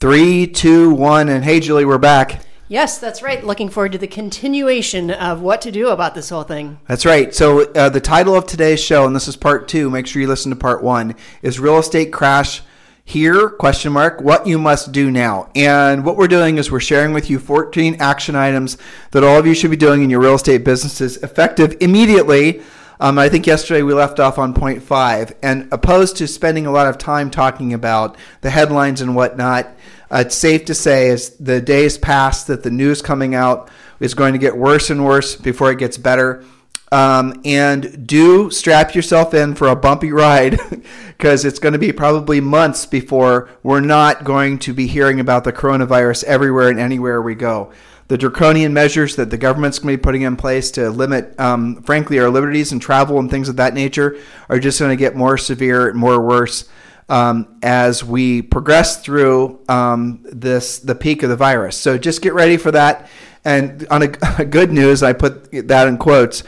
Three, two, one, and hey, Julie, we're back. Yes, that's right. Looking forward to the continuation of what to do about this whole thing. That's right. So, uh, the title of today's show, and this is part two, make sure you listen to part one, is Real Estate Crash Here? Question mark. What you must do now. And what we're doing is we're sharing with you 14 action items that all of you should be doing in your real estate businesses effective immediately. Um, I think yesterday we left off on point five, and opposed to spending a lot of time talking about the headlines and whatnot, uh, it's safe to say as the days pass that the news coming out is going to get worse and worse before it gets better. Um, and do strap yourself in for a bumpy ride because it's going to be probably months before we're not going to be hearing about the coronavirus everywhere and anywhere we go. The draconian measures that the government's going to be putting in place to limit, um, frankly, our liberties and travel and things of that nature are just going to get more severe and more worse um, as we progress through um, this the peak of the virus. So just get ready for that. And on a, a, good news, I put that in quotes.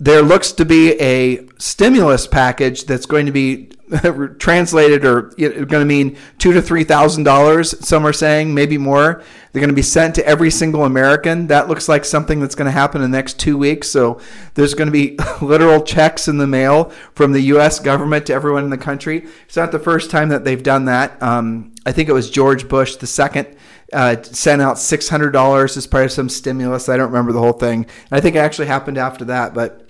There looks to be a stimulus package that's going to be translated or going to mean two to three thousand dollars. Some are saying maybe more. They're going to be sent to every single American. That looks like something that's going to happen in the next two weeks. So there's going to be literal checks in the mail from the U.S. government to everyone in the country. It's not the first time that they've done that. Um, I think it was George Bush the second. Uh, sent out $600 as part of some stimulus. I don't remember the whole thing. And I think it actually happened after that, but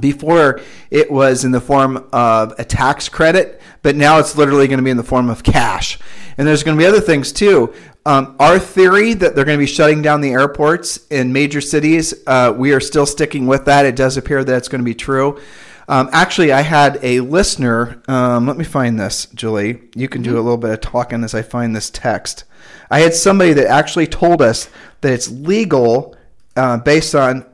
before it was in the form of a tax credit, but now it's literally going to be in the form of cash. And there's going to be other things too. Um, our theory that they're going to be shutting down the airports in major cities, uh, we are still sticking with that. It does appear that it's going to be true. Um, actually, I had a listener. Um, let me find this, Julie. You can do a little bit of talking as I find this text. I had somebody that actually told us that it's legal uh, based on.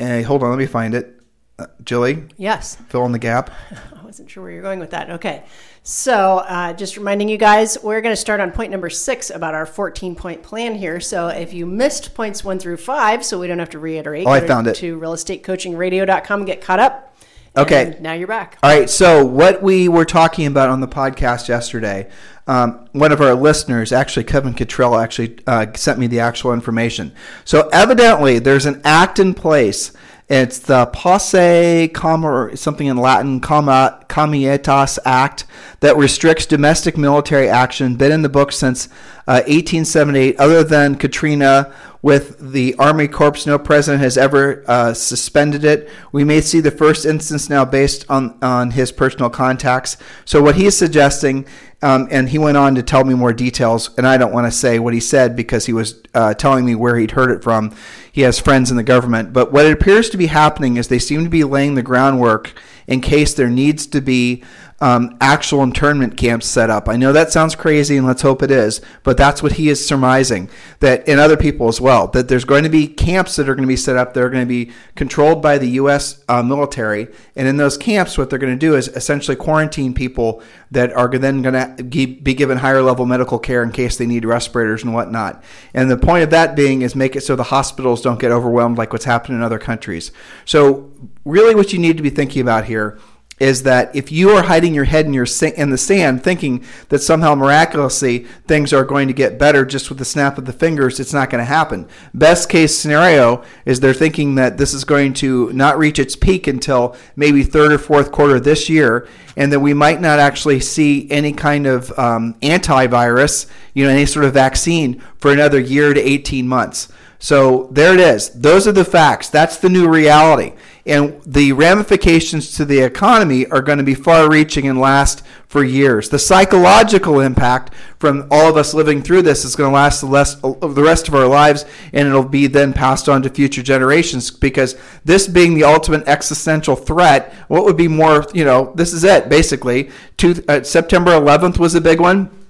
Uh, hold on, let me find it uh, Julie? Yes. Fill in the gap. I wasn't sure where you're going with that. Okay. So, uh, just reminding you guys, we're going to start on point number six about our 14 point plan here. So, if you missed points one through five, so we don't have to reiterate, oh, I found it. To realestatecoachingradio.com and get caught up. Okay. now you're back. All right. So, what we were talking about on the podcast yesterday, um, one of our listeners, actually Kevin Cottrell, actually uh, sent me the actual information. So, evidently, there's an act in place it's the Posse Comma Comor, something in Latin, Comitatus Act that restricts domestic military action. Been in the book since uh, 1878. Other than Katrina, with the Army Corps, no president has ever uh, suspended it. We may see the first instance now based on, on his personal contacts. So, what he is suggesting um, and he went on to tell me more details, and I don't want to say what he said because he was uh, telling me where he'd heard it from. He has friends in the government. But what it appears to be happening is they seem to be laying the groundwork in case there needs to be um, actual internment camps set up. I know that sounds crazy, and let's hope it is, but that's what he is surmising. That and other people as well. That there's going to be camps that are going to be set up. They're going to be controlled by the U.S. Uh, military, and in those camps, what they're going to do is essentially quarantine people that are then going to be given higher level medical care in case they need respirators and whatnot. And the point of that being is make it so the hospitals don't get overwhelmed like what's happened in other countries. So really, what you need to be thinking about here is that if you are hiding your head in your in the sand thinking that somehow miraculously things are going to get better just with the snap of the fingers it's not going to happen. Best case scenario is they're thinking that this is going to not reach its peak until maybe third or fourth quarter this year and that we might not actually see any kind of um, antivirus you know any sort of vaccine for another year to 18 months. So there it is. Those are the facts. That's the new reality and the ramifications to the economy are going to be far reaching and last for years. The psychological impact from all of us living through this is going to last the, less, the rest of our lives, and it'll be then passed on to future generations because this being the ultimate existential threat, what would be more, you know, this is it basically. Two, uh, September 11th was a big one.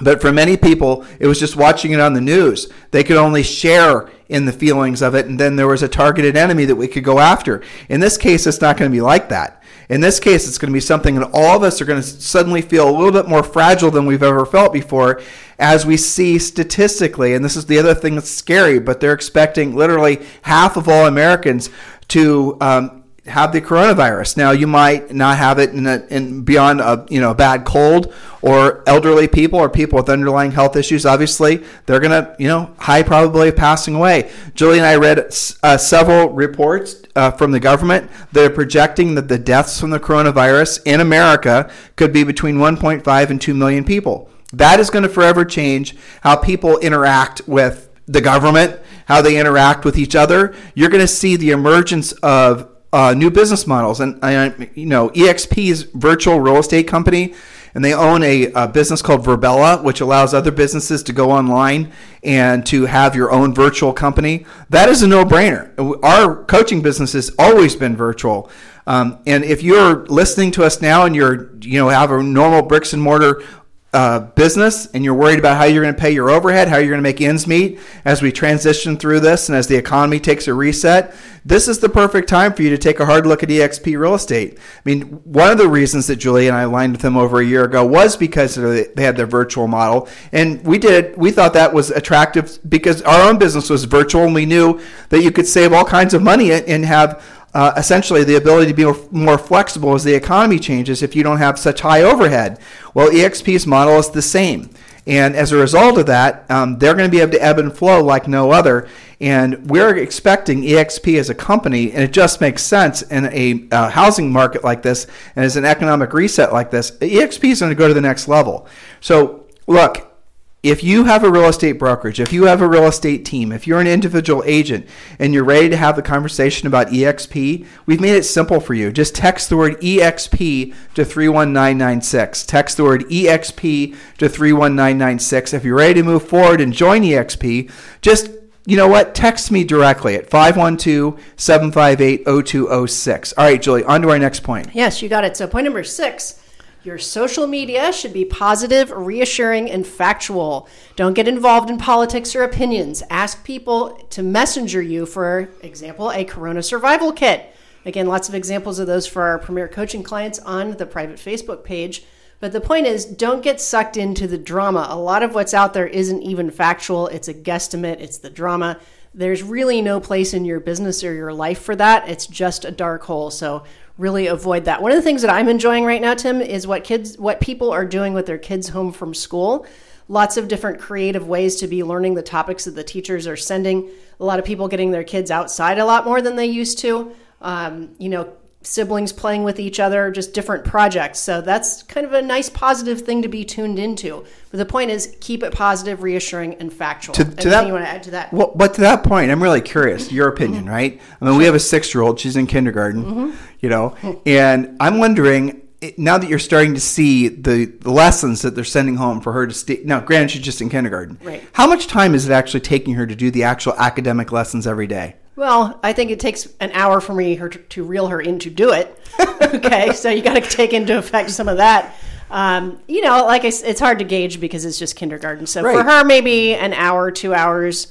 But for many people, it was just watching it on the news. They could only share in the feelings of it, and then there was a targeted enemy that we could go after. In this case, it's not going to be like that. In this case, it's going to be something that all of us are going to suddenly feel a little bit more fragile than we've ever felt before as we see statistically, and this is the other thing that's scary, but they're expecting literally half of all Americans to um, have the coronavirus. Now, you might not have it in, a, in beyond a you know bad cold, or elderly people or people with underlying health issues. Obviously, they're to you know high probability of passing away. Julie and I read uh, several reports uh, from the government that are projecting that the deaths from the coronavirus in America could be between 1.5 and 2 million people. That is going to forever change how people interact with the government, how they interact with each other. You're going to see the emergence of uh, new business models. And, you know, EXP's virtual real estate company, and they own a, a, business called VirBELA, which allows other businesses to go online and to have your own virtual company. That is a no-brainer. Our coaching business has always been virtual. Um, and if you're listening to us now and you're, you know, have a normal bricks and mortar uh, business and you're worried about how you're going to pay your overhead, how you're going to make ends meet as we transition through this and as the economy takes a reset, this is the perfect time for you to take a hard look at EXP real estate. I mean, one of the reasons that Julie and I aligned with them over a year ago was because they had their virtual model, and we did. We thought that was attractive because our own business was virtual, and we knew that you could save all kinds of money and have uh, essentially the ability to be more flexible as the economy changes if you don't have such high overhead. Well, EXP's model is the same. And as a result of that, um, they're going to be able to ebb and flow like no other. And we're expecting EXP as a company, and it just makes sense in a uh, housing market like this and as an economic reset like this. EXP is going to go to the next level. So, look, if you have a real estate brokerage, if you have a real estate team, if you're an individual agent and you're ready to have the conversation about EXP, we've made it simple for you. Just text the word EXP to 31996. Text the word EXP to 31996. If you're ready to move forward and join EXP, just you know what? Text me directly at 512 758 0206. All right, Julie, on to our next point. Yes, you got it. So, point number six your social media should be positive, reassuring, and factual. Don't get involved in politics or opinions. Ask people to messenger you, for example, a corona survival kit. Again, lots of examples of those for our premier coaching clients on the private Facebook page. But the point is, don't get sucked into the drama. A lot of what's out there isn't even factual, it's a guesstimate, it's the drama. There's really no place in your business or your life for that. It's just a dark hole. So really avoid that. One of the things that I'm enjoying right now, Tim, is what kids, what people are doing with their kids home from school. Lots of different creative ways to be learning the topics that the teachers are sending. A lot of people getting their kids outside a lot more than they used to. Um, you know, siblings playing with each other, just different projects. So that's kind of a nice positive thing to be tuned into. But the point is, keep it positive, reassuring, and factual. To, to that, you want to add to that? Well, but to that point, I'm really curious. Your opinion, mm-hmm. right? I mean, we have a six year old. She's in kindergarten. Mm-hmm. You know, and I'm wondering now that you're starting to see the, the lessons that they're sending home for her to stay now granted she's just in kindergarten right how much time is it actually taking her to do the actual academic lessons every day well, I think it takes an hour for me her to, to reel her in to do it. okay, so you got to take into effect some of that. Um, you know, like I, it's hard to gauge because it's just kindergarten. So right. for her, maybe an hour, two hours.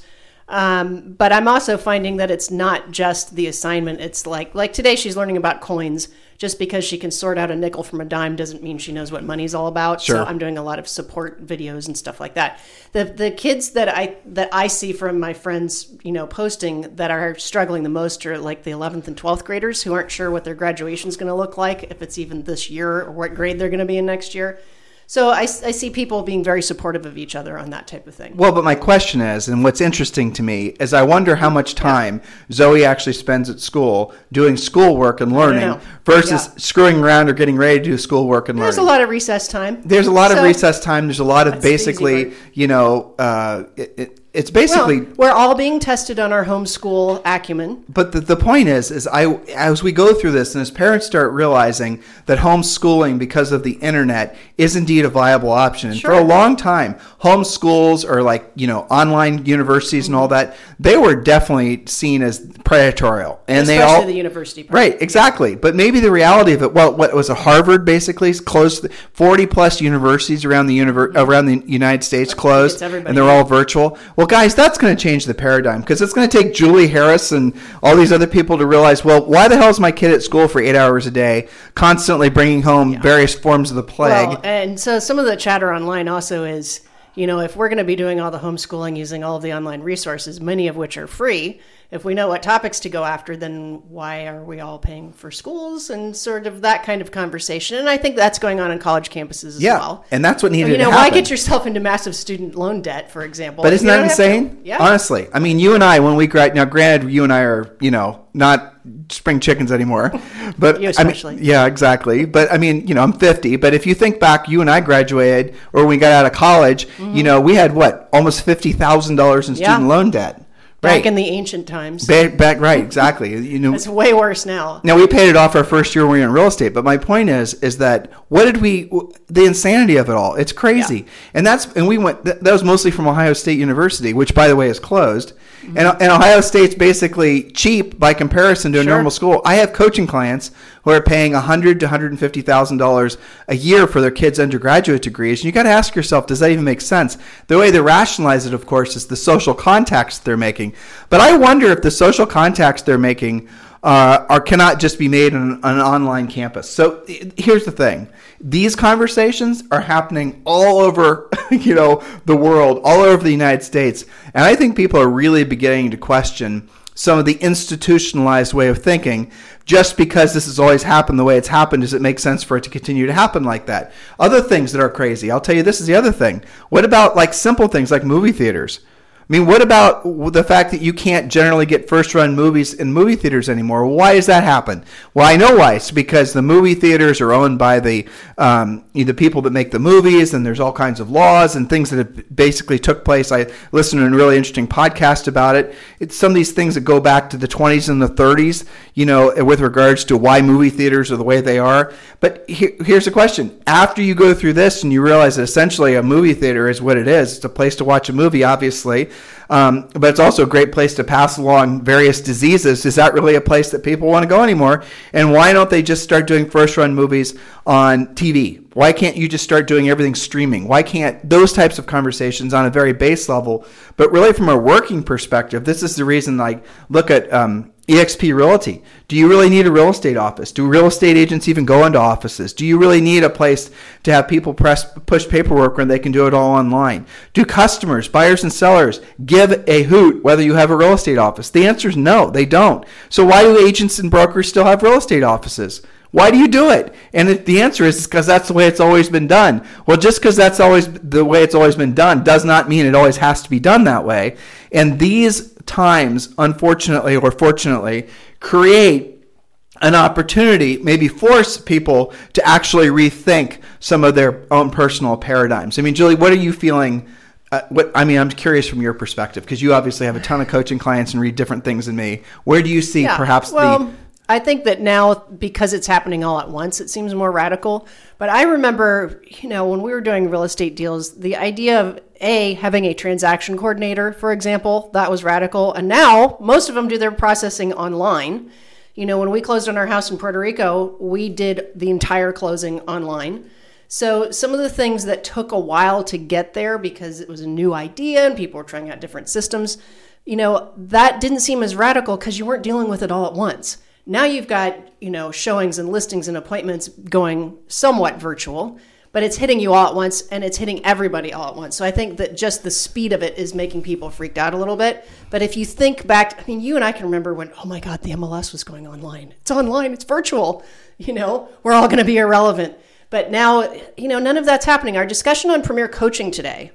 Um, but I'm also finding that it's not just the assignment. It's like like today she's learning about coins just because she can sort out a nickel from a dime doesn't mean she knows what money's all about. Sure. So I'm doing a lot of support videos and stuff like that. The the kids that I that I see from my friends, you know, posting that are struggling the most are like the 11th and 12th graders who aren't sure what their graduation is going to look like, if it's even this year or what grade they're going to be in next year. So I, I see people being very supportive of each other on that type of thing. Well, but my question is, and what's interesting to me is I wonder how much time yeah. Zoe actually spends at school doing schoolwork and learning versus yeah. screwing around or getting ready to do schoolwork and There's learning. There's a lot of recess time. There's a lot so, of recess time. There's a lot of basically, you know, uh, it, it, it's basically Well, we're all being tested on our homeschool acumen. But the, the point is, is I as we go through this and as parents start realizing that homeschooling because of the internet is indeed a viable option. And for a long time, homeschools or like you know online universities and all Mm-hmm. that, they were definitely seen as predatorial, and they all the university part. Right, exactly. But maybe the reality of it, well, what was a Harvard basically closed forty plus universities around the univer- around the United States closed, and they're all virtual. Well, guys, that's going to change the paradigm because it's going to take Julie Harris and all these other people to realize, well, why the hell is my kid at school for eight hours a day, constantly bringing home various forms of the plague? Well, and so some of the chatter online also is, you know, if we're going to be doing all the homeschooling using all of the online resources, many of which are free, if we know what topics to go after, then why are we all paying for schools and sort of that kind of conversation? And I think that's going on in college campuses as yeah, well. and that's what needed you know, to why get yourself into massive student loan debt, for example? But isn't that don't to. insane? Yeah. Honestly, I mean, you and I, when we grad now, granted, you and I are, you know, not spring chickens anymore, but You I mean, especially. yeah, exactly. But I mean, you know, I'm 50. But if you think back, you and I graduated, or we got out of college, you know, we had what almost fifty thousand dollars in Mm-hmm. Yeah. student loan debt. Back Right. in the ancient times. back, back, right, exactly. You know, It's way worse now. now we paid it off our first year when we were in real estate, but my point is, is that what did we? The insanity of it all. It's crazy, and that's and we went. That was mostly from Ohio State University, which by the way is closed, mm-hmm. and, and Ohio State's basically cheap by comparison to a Sure. normal school. I have coaching clients who are paying a hundred to hundred and fifty thousand dollars a year for their kids' undergraduate degrees, and you got to ask yourself, does that even make sense? The way they rationalize it, of course, is the social contacts they're making. But I wonder if the social contacts they're making uh, are cannot just be made on an online campus. So here's the thing: these conversations are happening all over, you know, the world, all over the United States, and I think people are really beginning to question some of the institutionalized way of thinking. Just because this has always happened the way it's happened, does it make sense for it to continue to happen like that? Other things that are crazy. I'll tell you, this is the other thing. What about like simple things like movie theaters? I mean, what about the fact that you can't generally get first run movies in movie theaters anymore? Why does that happen? Well, I know why. It's because the movie theaters are owned by the um, the people that make the movies, and there's all kinds of laws and things that have basically took place. I listened to a really interesting podcast about it. It's some of these things that go back to the 20s and the 30s, you know, with regards to why movie theaters are the way they are. But here, here's the question: After you go through this and you realize that essentially a movie theater is what it is, it's a place to watch a movie, obviously. Um, but it's also a great place to pass along various diseases. Is that really a place that people want to go anymore? And why don't they just start doing first run movies on TV? Why can't you just start doing everything streaming? Why can't those types of conversations on a very base level? But really, from a working perspective, this is the reason. Like, look at um, EXP Realty. Do you really need a real estate office? Do real estate agents even go into offices? Do you really need a place to have people press push paperwork when they can do it all online? Do customers, buyers and sellers give a hoot whether you have a real estate office? The answer is no, they don't. So why do agents and brokers still have real estate offices? Why do you do it? And if the answer is because that's the way it's always been done. Well, just because that's always the way it's always been done does not mean it always has to be done that way. And these times, unfortunately or fortunately, create an opportunity, maybe force people to actually rethink some of their own personal paradigms. I mean, Julie, what are you feeling? Uh, what I mean, I'm curious from your perspective because you obviously have a ton of coaching clients and read different things than me. Where do you see perhaps well, the I think that now because it's happening all at once, it seems more radical. But I remember, you know, when we were doing real estate deals, the idea of a having a transaction coordinator, for example, that was radical. And now most of them do their processing online. You know, when we closed on our house in Puerto Rico, we did the entire closing online. So some of the things that took a while to get there because it was a new idea and people were trying out different systems, you know, that didn't seem as radical because you weren't dealing with it all at once. Now you've got, you know, showings and listings and appointments going somewhat virtual, but it's hitting you all at once and it's hitting everybody all at once. So I think that just the speed of it is making people freaked out a little bit. But if you think back, I mean, you and I can remember when, oh my God, the MLS was going online. It's online, it's virtual. You know, we're all going to be irrelevant. But now, you know, none of that's happening. Our discussion on Premier Coaching today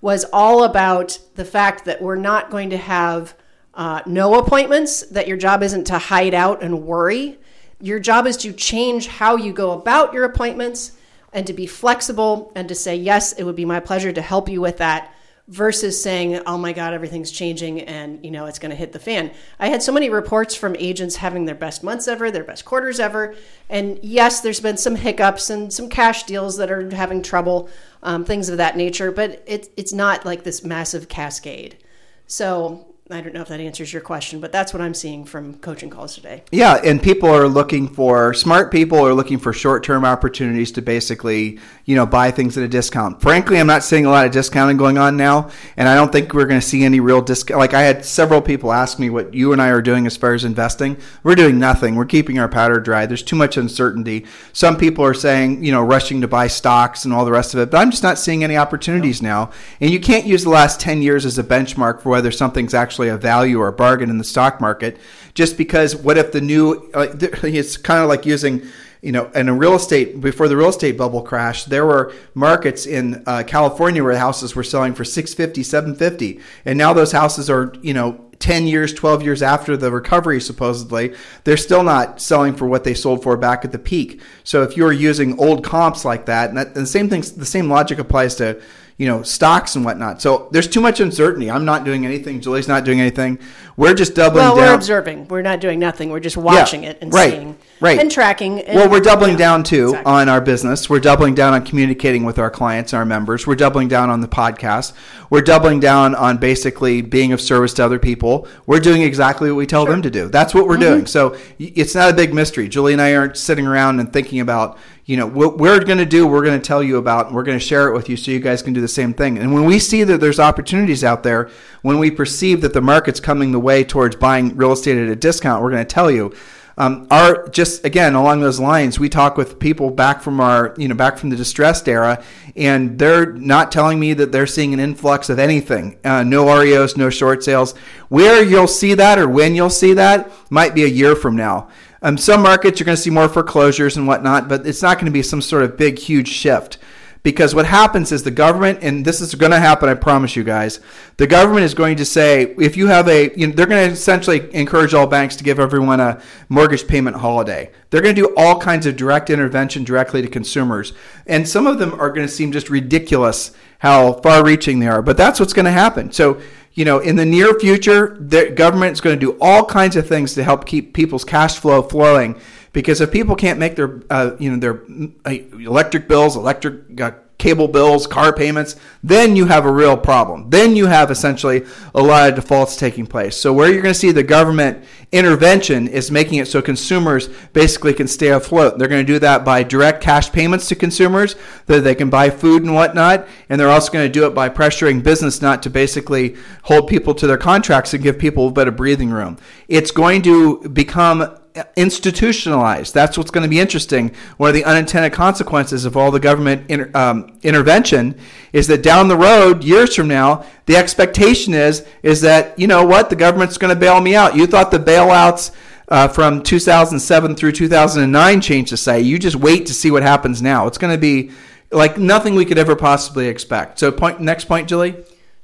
was all about the fact that we're not going to have uh, no appointments, that your job isn't to hide out and worry. Your job is to change how you go about your appointments and to be flexible and to say, yes, it would be my pleasure to help you with that. versus saying, "Oh my God, everything's changing and you know it's going to hit the fan." I had so many reports from agents having their best months ever, their best quarters ever, and yes, there's been some hiccups and some cash deals that are having trouble, um, things of that nature. But it, it's not like this massive cascade. So I don't know if that answers your question, but that's what I'm seeing from coaching calls today. Yeah, and people are looking for smart people are looking for short-term opportunities to basically, you know, buy things at a discount. Frankly, I'm not seeing a lot of discounting going on now, and I don't think we're going to see any real discount. Like I had several people ask me what you and I are doing as far as investing. We're doing nothing. We're keeping our powder dry. There's too much uncertainty. Some people are saying, you know, rushing to buy stocks and all the rest of it, but I'm just not seeing any opportunities now. And you can't use the last 10 years as a benchmark for whether something's actually a value or a bargain in the stock market just because what if the new like it's kind of like using you know in a real estate before the real estate bubble crash there were markets in uh, california where houses were selling for 650 750 and now those houses are you know 10 years 12 years after the recovery supposedly they're still not selling for what they sold for back at the peak. So if you're using old comps like that and, that, and the same things, the same logic applies to you know, stocks and whatnot. So there's too much uncertainty. I'm not doing anything. Julie's not doing anything. We're just doubling well, down. we're observing. We're not doing nothing. We're just watching Yeah, it and right, seeing right. and tracking. And, well, we're doubling yeah, down too exactly. on our business. We're doubling down on communicating with our clients, our members. We're doubling down on the podcast. We're doubling down on basically being of service to other people. We're doing exactly what we tell them to do. That's what we're Mm-hmm. doing. So it's not a big mystery. Julie and I aren't sitting around and thinking about, you know, what we're going to do, we're going to tell you about, and we're going to share it with you so you guys can do the same thing. And when we see that there's opportunities out there, when we perceive that the market's coming the way towards buying real estate at a discount, we're going to tell you. Um, our just again along those lines, we talk with people back from our you know back from the distressed era, and they're not telling me that they're seeing an influx of anything. Uh, no REOs, no short sales. Where you'll see that or when you'll see that might be a year from now. Um, some markets you're going to see more foreclosures and whatnot, but it's not going to be some sort of big huge shift because what happens is the government and this is going to happen i promise you guys the government is going to say if you have a you know, they're going to essentially encourage all banks to give everyone a mortgage payment holiday. They're going to do all kinds of direct intervention directly to consumers. And some of them are going to seem just ridiculous how far reaching they are but that's what's going to happen. So you know, in the near future, the government is going to do all kinds of things to help keep people's cash flow flowing. Because if people can't make their, uh, you know, their uh, electric bills, electric uh, cable bills, car payments, then you have a real problem. Then you have essentially a lot of defaults taking place. So where you're going to see the government intervention is making it so consumers basically can stay afloat. They're going to do that by direct cash payments to consumers that they can buy food and whatnot, and they're also going to do it by pressuring business not to basically hold people to their contracts and give people a bit of breathing room. It's going to become institutionalized. That's what's going to be interesting. One of the unintended consequences of all the government um, intervention is that down the road, years from now, the expectation is is that you know what the government's going to bail me out. You thought the bailouts. Uh, from 2007 through 2009 changed society. You just wait to see what happens now. It's going to be like nothing we could ever possibly expect. So, point next point, Julie.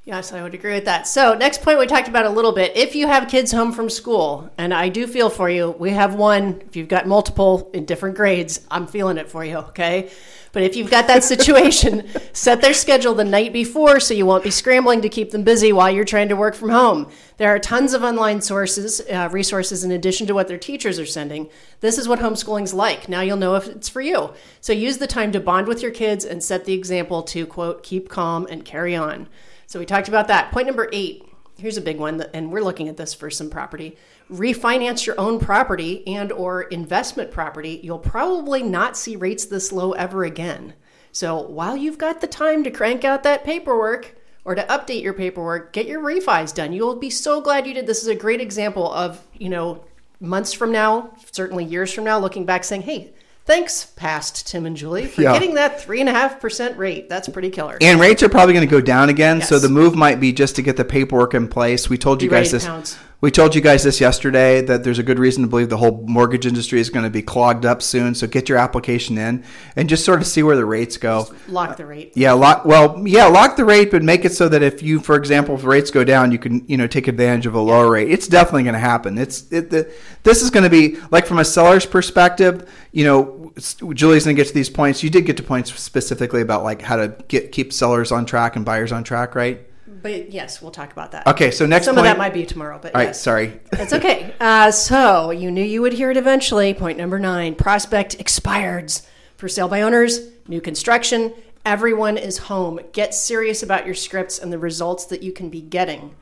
Yes, I would agree with that. So, next point we talked about a little bit. If you have kids home from school, and I do feel for you, we have one. If you've got multiple in different grades, I'm feeling it for you, okay? But if you've got that situation, set their schedule the night before so you won't be scrambling to keep them busy while you're trying to work from home. There are tons of online sources, uh, resources in addition to what their teachers are sending. This is what homeschooling's like. Now you'll know if it's for you. So use the time to bond with your kids and set the example to quote, keep calm and carry on. So we talked about that. Point number eight. Here's a big one, and we're looking at this for some property. Refinance your own property and or investment property. You'll probably not see rates this low ever again. So while you've got the time to crank out that paperwork or to update your paperwork, get your refis done. You'll be so glad you did. This is a great example of, you know, months from now, certainly years from now, looking back saying, hey, thanks, past Tim and Julie, for Yeah. getting that three and a half percent rate. That's pretty killer. And rates are probably going to go down again. So the move might be just to get the paperwork in place. We told you Be guys this. We told you guys this yesterday that there's a good reason to believe the whole mortgage industry is going to be clogged up soon. So get your application in and just sort of see where the rates go. Lock the rate. Yeah, lock. Well, yeah, lock the rate, but make it so that if you, for example, if the rates go down, you can, you know, take advantage of a lower rate. It's definitely going to happen. It's it. The, this is going to be like from a seller's perspective. You know, Julie's going to get to these points. You did get to points specifically about like how to get keep sellers on track and buyers on track, right? But yes, we'll talk about that. Okay, so next Some point. of that might be tomorrow, but All right, yes. sorry. That's okay. Uh, so you knew you would hear it eventually. Point number nine: prospect expireds for sale by owners, new construction. Everyone is home. Get serious about your scripts and the results that you can be getting.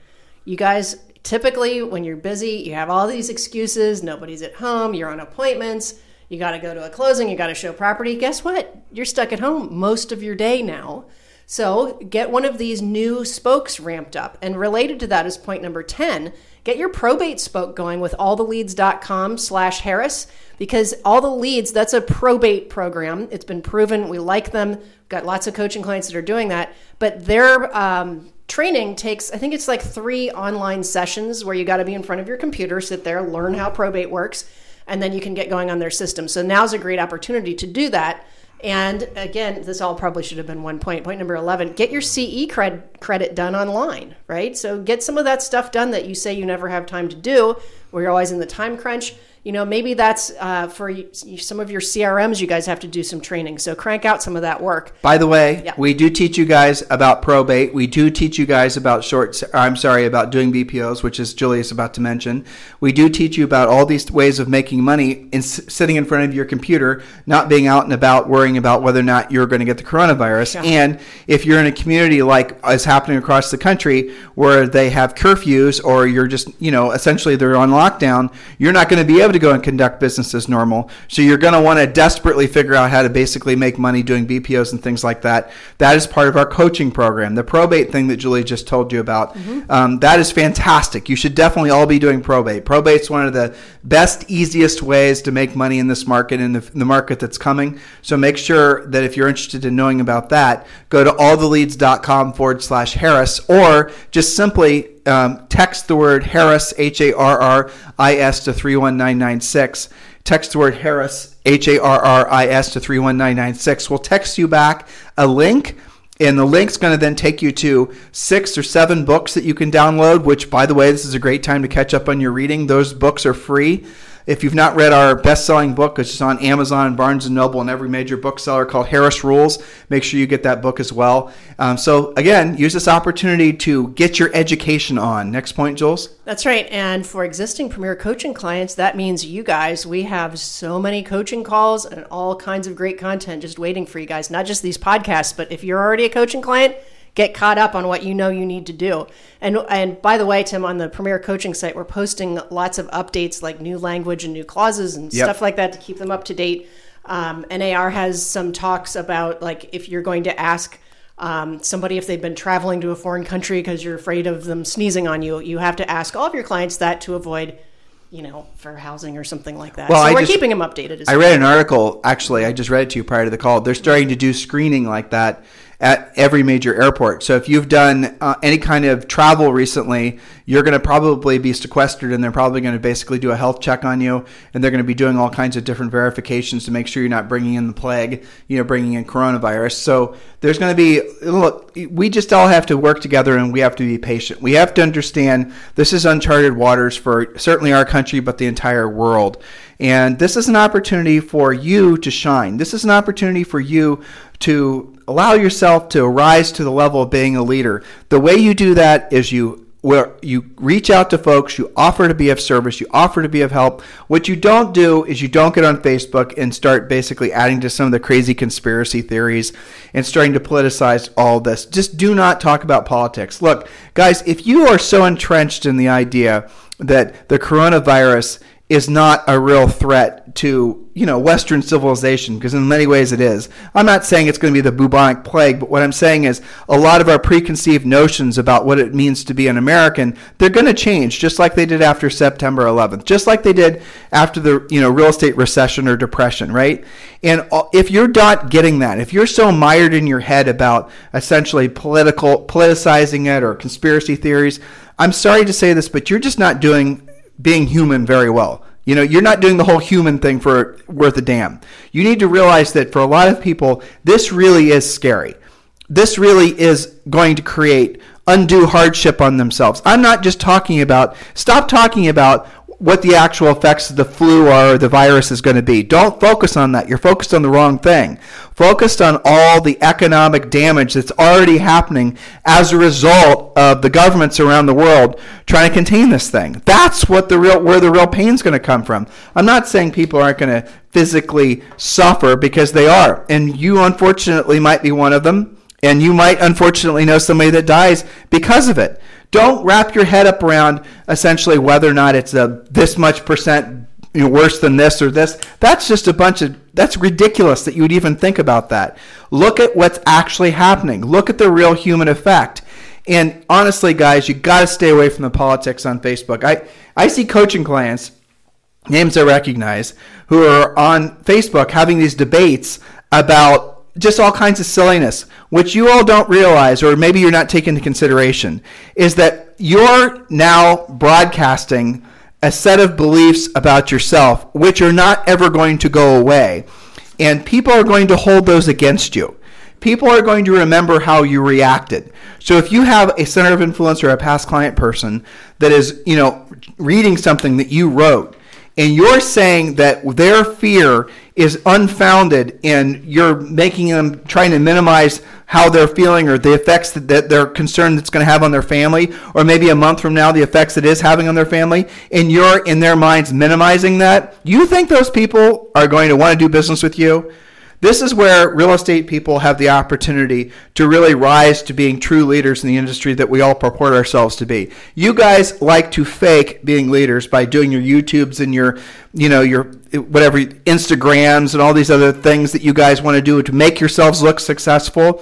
You guys typically, when you're busy, you have all these excuses. Nobody's at home. You're on appointments. You got to go to a closing. You got to show property. Guess what? You're stuck at home most of your day now. So get one of these new spokes ramped up. And related to that is point number 10. Get your probate spoke going with alltheleads.com slash Harris because all the leads, that's a probate program. It's been proven. We like them. We've got lots of coaching clients that are doing that. But their um, training takes, I think it's like three online sessions where you got to be in front of your computer, sit there, learn how probate works, and then you can get going on their system. So now's a great opportunity to do that. And again, this all probably should have been one point. Point number 11 get your CE cred- credit done online, right? So get some of that stuff done that you say you never have time to do, where you're always in the time crunch. You know, maybe that's uh, for you, some of your CRMs, you guys have to do some training. So crank out some of that work. By the way, Yeah. we do teach you guys about probate. We do teach you guys about short. I'm sorry about doing BPOs, which is Julie's about to mention. We do teach you about all these ways of making money in s- sitting in front of your computer, not being out and about worrying about whether or not you're going to get the coronavirus. Yeah. And if you're in a community like is happening across the country where they have curfews or you're just you know essentially they're on lockdown, you're not going to be able to go and conduct business as normal. So you're going to want to desperately figure out how to basically make money doing BPOs and things like that. That is part of our coaching program. The probate thing that Julie just told you about, um, that is fantastic. You should definitely all be doing probate. Probate's one of the best, easiest ways to make money in this market in the, the market that's coming. So make sure that if you're interested in knowing about that, go to alltheleads.com forward slash Harris or just simply um, text the word Harris, H A R R I S, to 31996. Text the word Harris, H A R R I S, to 31996. We'll text you back a link. And the link's going to then take you to six or seven books that you can download, which, by the way, this is a great time to catch up on your reading. Those books are free. If you've not read our best-selling book, which is on Amazon, Barnes & Noble, and every major bookseller called Harris Rules, make sure you get that book as well. Um, so, again, use this opportunity to get your education on. Next point, Jules? That's right. And for existing Premier Coaching clients, that means you guys, we have so many coaching calls and all kinds of great content just waiting for you guys. Not just these podcasts, but if you're already a coaching client, get caught up on what you know you need to do. And and by the way, Tim, on the Premier Coaching site, we're posting lots of updates like new language and new clauses and Yep. stuff like that to keep them up to date. Um, NAR has some talks about like if you're going to ask um, somebody if they've been traveling to a foreign country because you're afraid of them sneezing on you, you have to ask all of your clients that to avoid, you know, for housing or something like that. Well, so I we're just- keeping them updated. As well. I read an article, actually, I just read it to you prior to the call. They're starting to do screening like that at every major airport. So if you've done uh, any kind of travel recently, you're going to probably be sequestered and they're probably going to basically do a health check on you and they're going to be doing all kinds of different verifications to make sure you're not bringing in the plague, you know, bringing in coronavirus. So there's going to be, look, we just all have to work together and we have to be patient. We have to understand this is uncharted waters for certainly our country, but the entire world. And this is an opportunity for you to shine. This is an opportunity for you to allow yourself to rise to the level of being a leader. The way you do that is you where you reach out to folks, you offer to be of service, you offer to be of help. What you don't do is you don't get on Facebook and start basically adding to some of the crazy conspiracy theories and starting to politicize all this. Just do not talk about politics. Look, guys, if you are so entrenched in the idea that the coronavirus is not a real threat to you know Western civilization because in many ways it is. I'm not saying it's going to be the bubonic plague, but what I'm saying is a lot of our preconceived notions about what it means to be an American they're going to change, just like they did after September 11th, just like they did after the you know real estate recession or depression, right? And if you're not getting that, if you're so mired in your head about essentially political politicizing it or conspiracy theories, I'm sorry to say this, but you're just not doing being human very well. You know, you're not doing the whole human thing for worth a damn. You need to realize that for a lot of people, this really is scary. This really is going to create undue hardship on themselves. I'm not just talking about, stop talking about what the actual effects of the flu are or the virus is going to be. Don't focus on that. You're focused on the wrong thing. Focused on all the economic damage that's already happening as a result of the governments around the world trying to contain this thing. That's what the real where the real pain's going to come from. I'm not saying people aren't going to physically suffer because they are. And you unfortunately might be one of them. And you might unfortunately know somebody that dies because of it. Don't wrap your head up around essentially whether or not it's a this much percent you know, worse than this or this. That's just a bunch of that's ridiculous that you would even think about that. Look at what's actually happening. Look at the real human effect. And honestly, guys, you got to stay away from the politics on Facebook. I I see coaching clients, names I recognize, who are on Facebook having these debates about just all kinds of silliness, which you all don't realize, or maybe you're not taking into consideration, is that you're now broadcasting a set of beliefs about yourself, which are not ever going to go away. And people are going to hold those against you. People are going to remember how you reacted. So if you have a center of influence or a past client person that is, you know, reading something that you wrote, and you're saying that their fear is unfounded and you're making them trying to minimize how they're feeling or the effects that, that they're concerned it's going to have on their family? Or maybe a month from now the effects it is having on their family? And you're in their minds minimizing that? You think those people are going to want to do business with you this is where real estate people have the opportunity to really rise to being true leaders in the industry that we all purport ourselves to be. You guys like to fake being leaders by doing your YouTubes and your, you know, your whatever Instagrams and all these other things that you guys want to do to make yourselves look successful.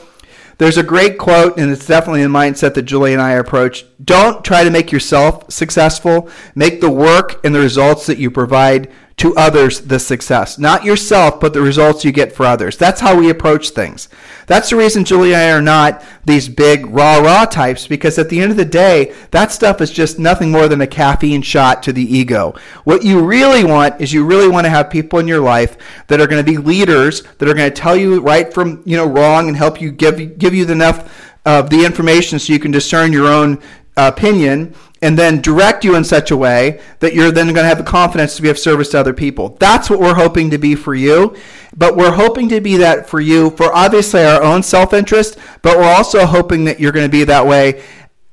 There's a great quote, and it's definitely the mindset that Julie and I approach. Don't try to make yourself successful. Make the work and the results that you provide to others the success. Not yourself, but the results you get for others. That's how we approach things. That's the reason Julie and I are not these big rah rah types, because at the end of the day, that stuff is just nothing more than a caffeine shot to the ego. What you really want is you really want to have people in your life that are going to be leaders, that are going to tell you right from you know wrong and help you give give you enough of the information so you can discern your own uh, opinion and then direct you in such a way that you're then going to have the confidence to be of service to other people. That's what we're hoping to be for you. But we're hoping to be that for you for obviously our own self interest, but we're also hoping that you're going to be that way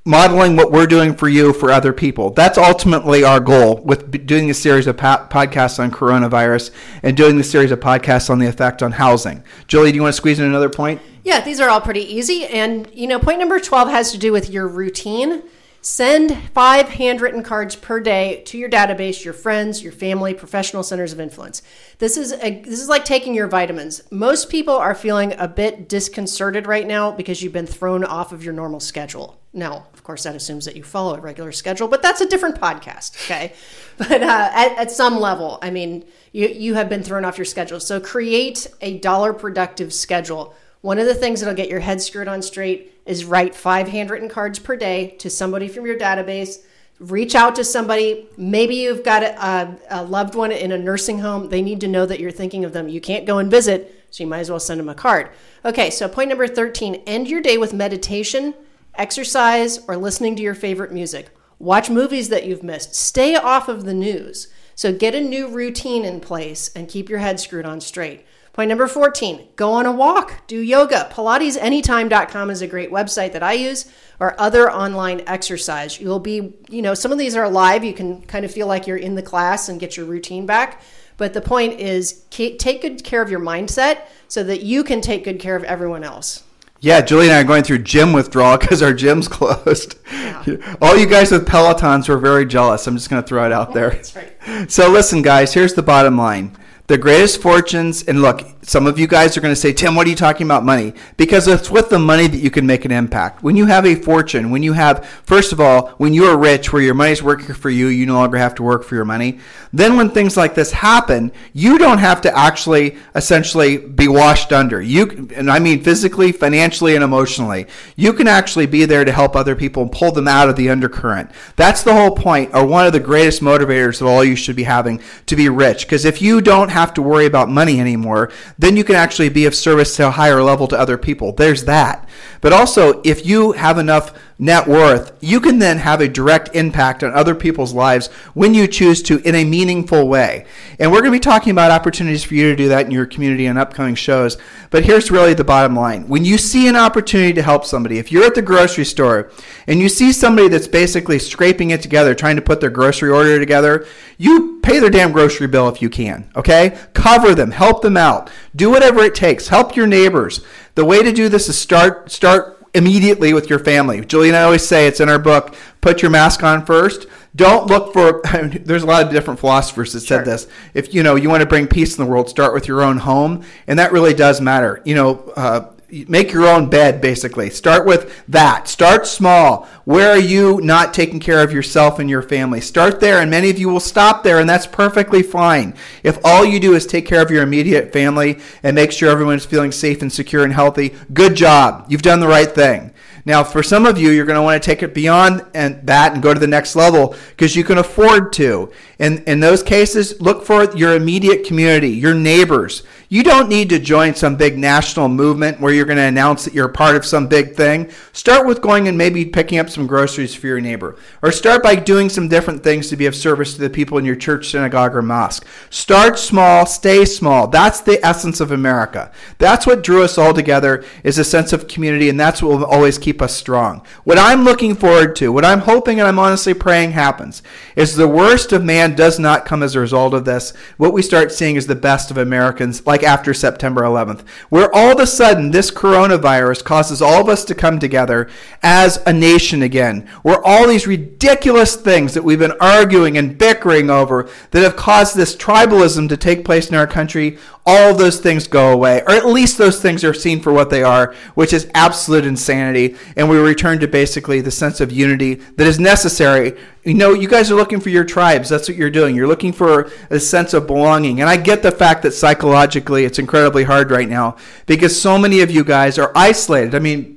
modeling what we're doing for you for other people. That's ultimately our goal with doing a series of podcasts on coronavirus and doing the series of podcasts on the effect on housing. Julie, do you want to squeeze in another point? Yeah, these are all pretty easy. And, you know, point number 12 has to do with your routine. Send five handwritten cards per day to your database, your friends, your family, professional centers of influence. This is a, this is like taking your vitamins. Most people are feeling a bit disconcerted right now because you've been thrown off of your normal schedule. Now, of course, that assumes that you follow a regular schedule, but that's a different podcast. Okay, but uh, at, at some level, I mean, you you have been thrown off your schedule. So create a dollar productive schedule. One of the things that'll get your head screwed on straight is write five handwritten cards per day to somebody from your database. Reach out to somebody. Maybe you've got a, a, loved one in a nursing home. They need to know that you're thinking of them. You can't go and visit, so you might as well send them a card. Okay, so point number 13 end your day with meditation, exercise, or listening to your favorite music. Watch movies that you've missed. Stay off of the news. So get a new routine in place and keep your head screwed on straight. Point number 14, go on a walk, do yoga. PilatesAnytime.com is a great website that I use, or other online exercise. You'll be, you know, some of these are live. You can kind of feel like you're in the class and get your routine back. But the point is, take good care of your mindset so that you can take good care of everyone else. Yeah, Julie and I are going through gym withdrawal because our gym's closed. Yeah. All you guys with Pelotons were very jealous. I'm just going to throw it out there. That's right. So, listen, guys, here's the bottom line the greatest fortunes, and look, some of you guys are going to say, Tim, what are you talking about money? Because it's with the money that you can make an impact. When you have a fortune, when you have, first of all, when you are rich, where your money's working for you, you no longer have to work for your money. Then when things like this happen, you don't have to actually essentially be washed under. You, and I mean physically, financially, and emotionally. You can actually be there to help other people and pull them out of the undercurrent. That's the whole point, or one of the greatest motivators of all you should be having to be rich. Because if you don't have to worry about money anymore, then you can actually be of service to a higher level to other people. There's that. But also, if you have enough net worth, you can then have a direct impact on other people's lives when you choose to in a meaningful way. And we're going to be talking about opportunities for you to do that in your community on upcoming shows. But here's really the bottom line. When you see an opportunity to help somebody, if you're at the grocery store and you see somebody that's basically scraping it together, trying to put their grocery order together, you pay their damn grocery bill if you can, okay? Cover them, help them out. Do whatever it takes. Help your neighbors. The way to do this is start start immediately with your family. Julie and I always say it's in our book, put your mask on first. Don't look for there's a lot of different philosophers that sure. said this. If you know you want to bring peace in the world, start with your own home, and that really does matter. You know, uh, make your own bed basically. Start with that. Start small. Where are you not taking care of yourself and your family? Start there and many of you will stop there and that's perfectly fine. If all you do is take care of your immediate family and make sure everyone is feeling safe and secure and healthy good job. You've done the right thing. Now, for some of you, you're going to want to take it beyond and that and go to the next level because you can afford to. And in those cases, look for your immediate community, your neighbors. You don't need to join some big national movement where you're going to announce that you're part of some big thing. Start with going and maybe picking up some groceries for your neighbor. Or start by doing some different things to be of service to the people in your church, synagogue, or mosque. Start small, stay small. That's the essence of America. That's what drew us all together is a sense of community, and that's what will always keep us strong. What I'm looking forward to, what I'm hoping and I'm honestly praying happens, is the worst of man does not come as a result of this. What we start seeing is the best of Americans, like after September 11th, where all of a sudden this coronavirus causes all of us to come together as a nation again, where all these ridiculous things that we've been arguing and bickering over that have caused this tribalism to take place in our country all of those things go away, or at least those things are seen for what they are, which is absolute insanity. And we return to basically the sense of unity that is necessary. You know, you guys are looking for your tribes. That's what you're doing. You're looking for a sense of belonging. And I get the fact that psychologically it's incredibly hard right now because so many of you guys are isolated. I mean,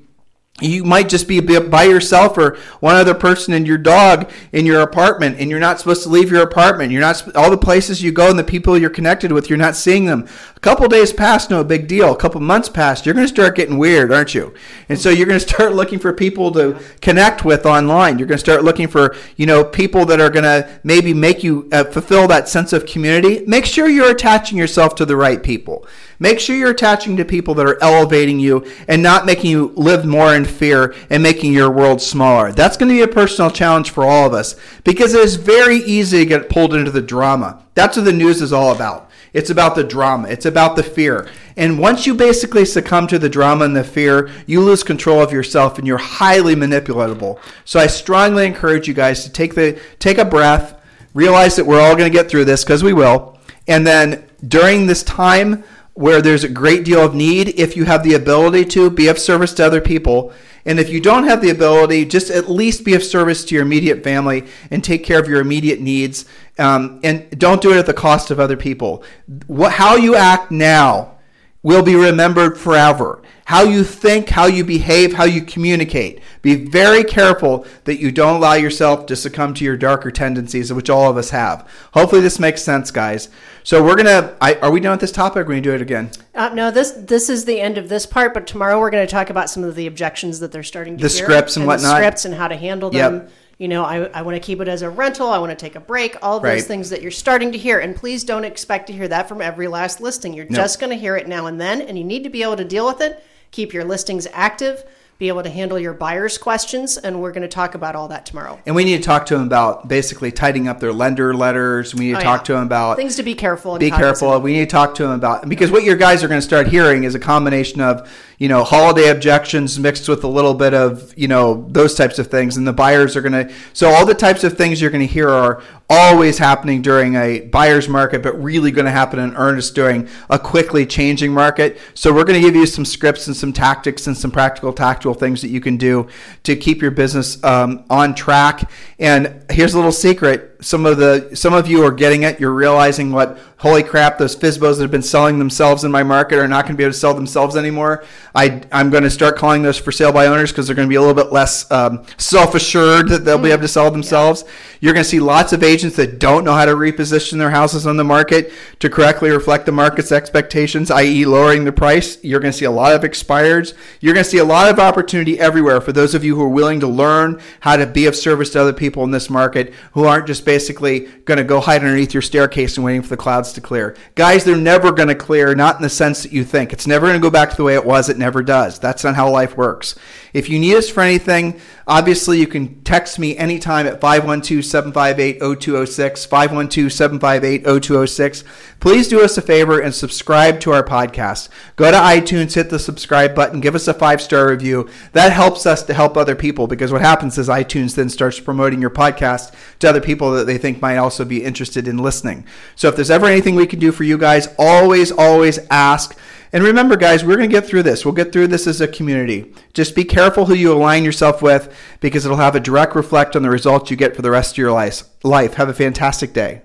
you might just be by yourself or one other person and your dog in your apartment and you're not supposed to leave your apartment. You're not all the places you go and the people you're connected with you're not seeing them. A couple days past no big deal. A couple months past you're going to start getting weird aren't you? And so you're going to start looking for people to connect with online. You're going to start looking for you know people that are going to maybe make you uh, fulfill that sense of community. Make sure you're attaching yourself to the right people Make sure you're attaching to people that are elevating you and not making you live more in fear and making your world smaller. That's going to be a personal challenge for all of us because it is very easy to get pulled into the drama. That's what the news is all about. It's about the drama. It's about the fear. And once you basically succumb to the drama and the fear, you lose control of yourself and you're highly manipulatable. So I strongly encourage you guys to take the take a breath, realize that we're all going to get through this because we will. And then during this time where there's a great deal of need, if you have the ability to, be of service to other people. And if you don't have the ability, just at least be of service to your immediate family and take care of your immediate needs. Um, and don't do it at the cost of other people. What, how you act now will be remembered forever. How you think, how you behave, how you communicate. Be very careful that you don't allow yourself to succumb to your darker tendencies, which all of us have. Hopefully, this makes sense, guys. So we're gonna. I, are we done with this topic? Or are we gonna do it again? Uh, no, this this is the end of this part. But tomorrow we're going to talk about some of the objections that they're starting to the hear scripts and, and whatnot, scripts and how to handle them. Yep you know, I, I want to keep it as a rental. I want to take a break. All those things that you're starting to hear. And please don't expect to hear that from every last listing. You're nope. just going to hear it now and then, and you need to be able to deal with it. Keep your listings active be able to handle your buyers' questions, and we're going to talk about all that tomorrow. And we need to talk to them about basically tidying up their lender letters. We need to oh, talk yeah. to them about things to be careful. be careful. We need to talk to them about because what your guys are going to start hearing is a combination of you know holiday objections mixed with a little bit of you know those types of things, and the buyers are going to. So all the types of things you're going to hear are always happening during a buyer's market, but really going to happen in earnest during a quickly changing market. So we're going to give you some scripts and some tactics and some practical tactical things that you can do to keep your business um, on track. And here's a little secret some of the some of you are getting it. You're realizing what holy crap those FSBOs that have been selling themselves in my market are not going to be able to sell themselves anymore. I I'm going to start calling those for sale by owners because they're going to be a little bit less um, self assured that they'll be able to sell themselves. You're going to see lots of agents that don't know how to reposition their houses on the market to correctly reflect the market's expectations, i.e., lowering the price. You're going to see a lot of expireds. You're going to see a lot of opportunity everywhere for those of you who are willing to learn how to be of service to other people in this market who aren't just basically going to go hide underneath your staircase and waiting for the clouds to clear. Guys, they're never going to clear, not in the sense that you think. It's never going to go back to the way it was. It never does. That's not how life works. If you need us for anything, obviously you can text me anytime at 512 758 0206. 512 758 0206. Please do us a favor and subscribe to our podcast. Go to iTunes, hit the subscribe button, give us a five star review. That helps us to help other people because what happens is iTunes then starts promoting your podcast to other people that they think might also be interested in listening. So if there's ever anything we can do for you guys, always, always ask. And remember, guys, we're going to get through this. We'll get through this as a community. Just be careful who you align yourself with because it'll have a direct reflect on the results you get for the rest of your life. Have a fantastic day.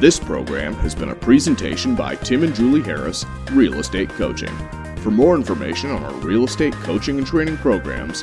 This program has been a presentation by Tim and Julie Harris, Real Estate Coaching. For more information on our real estate coaching and training programs,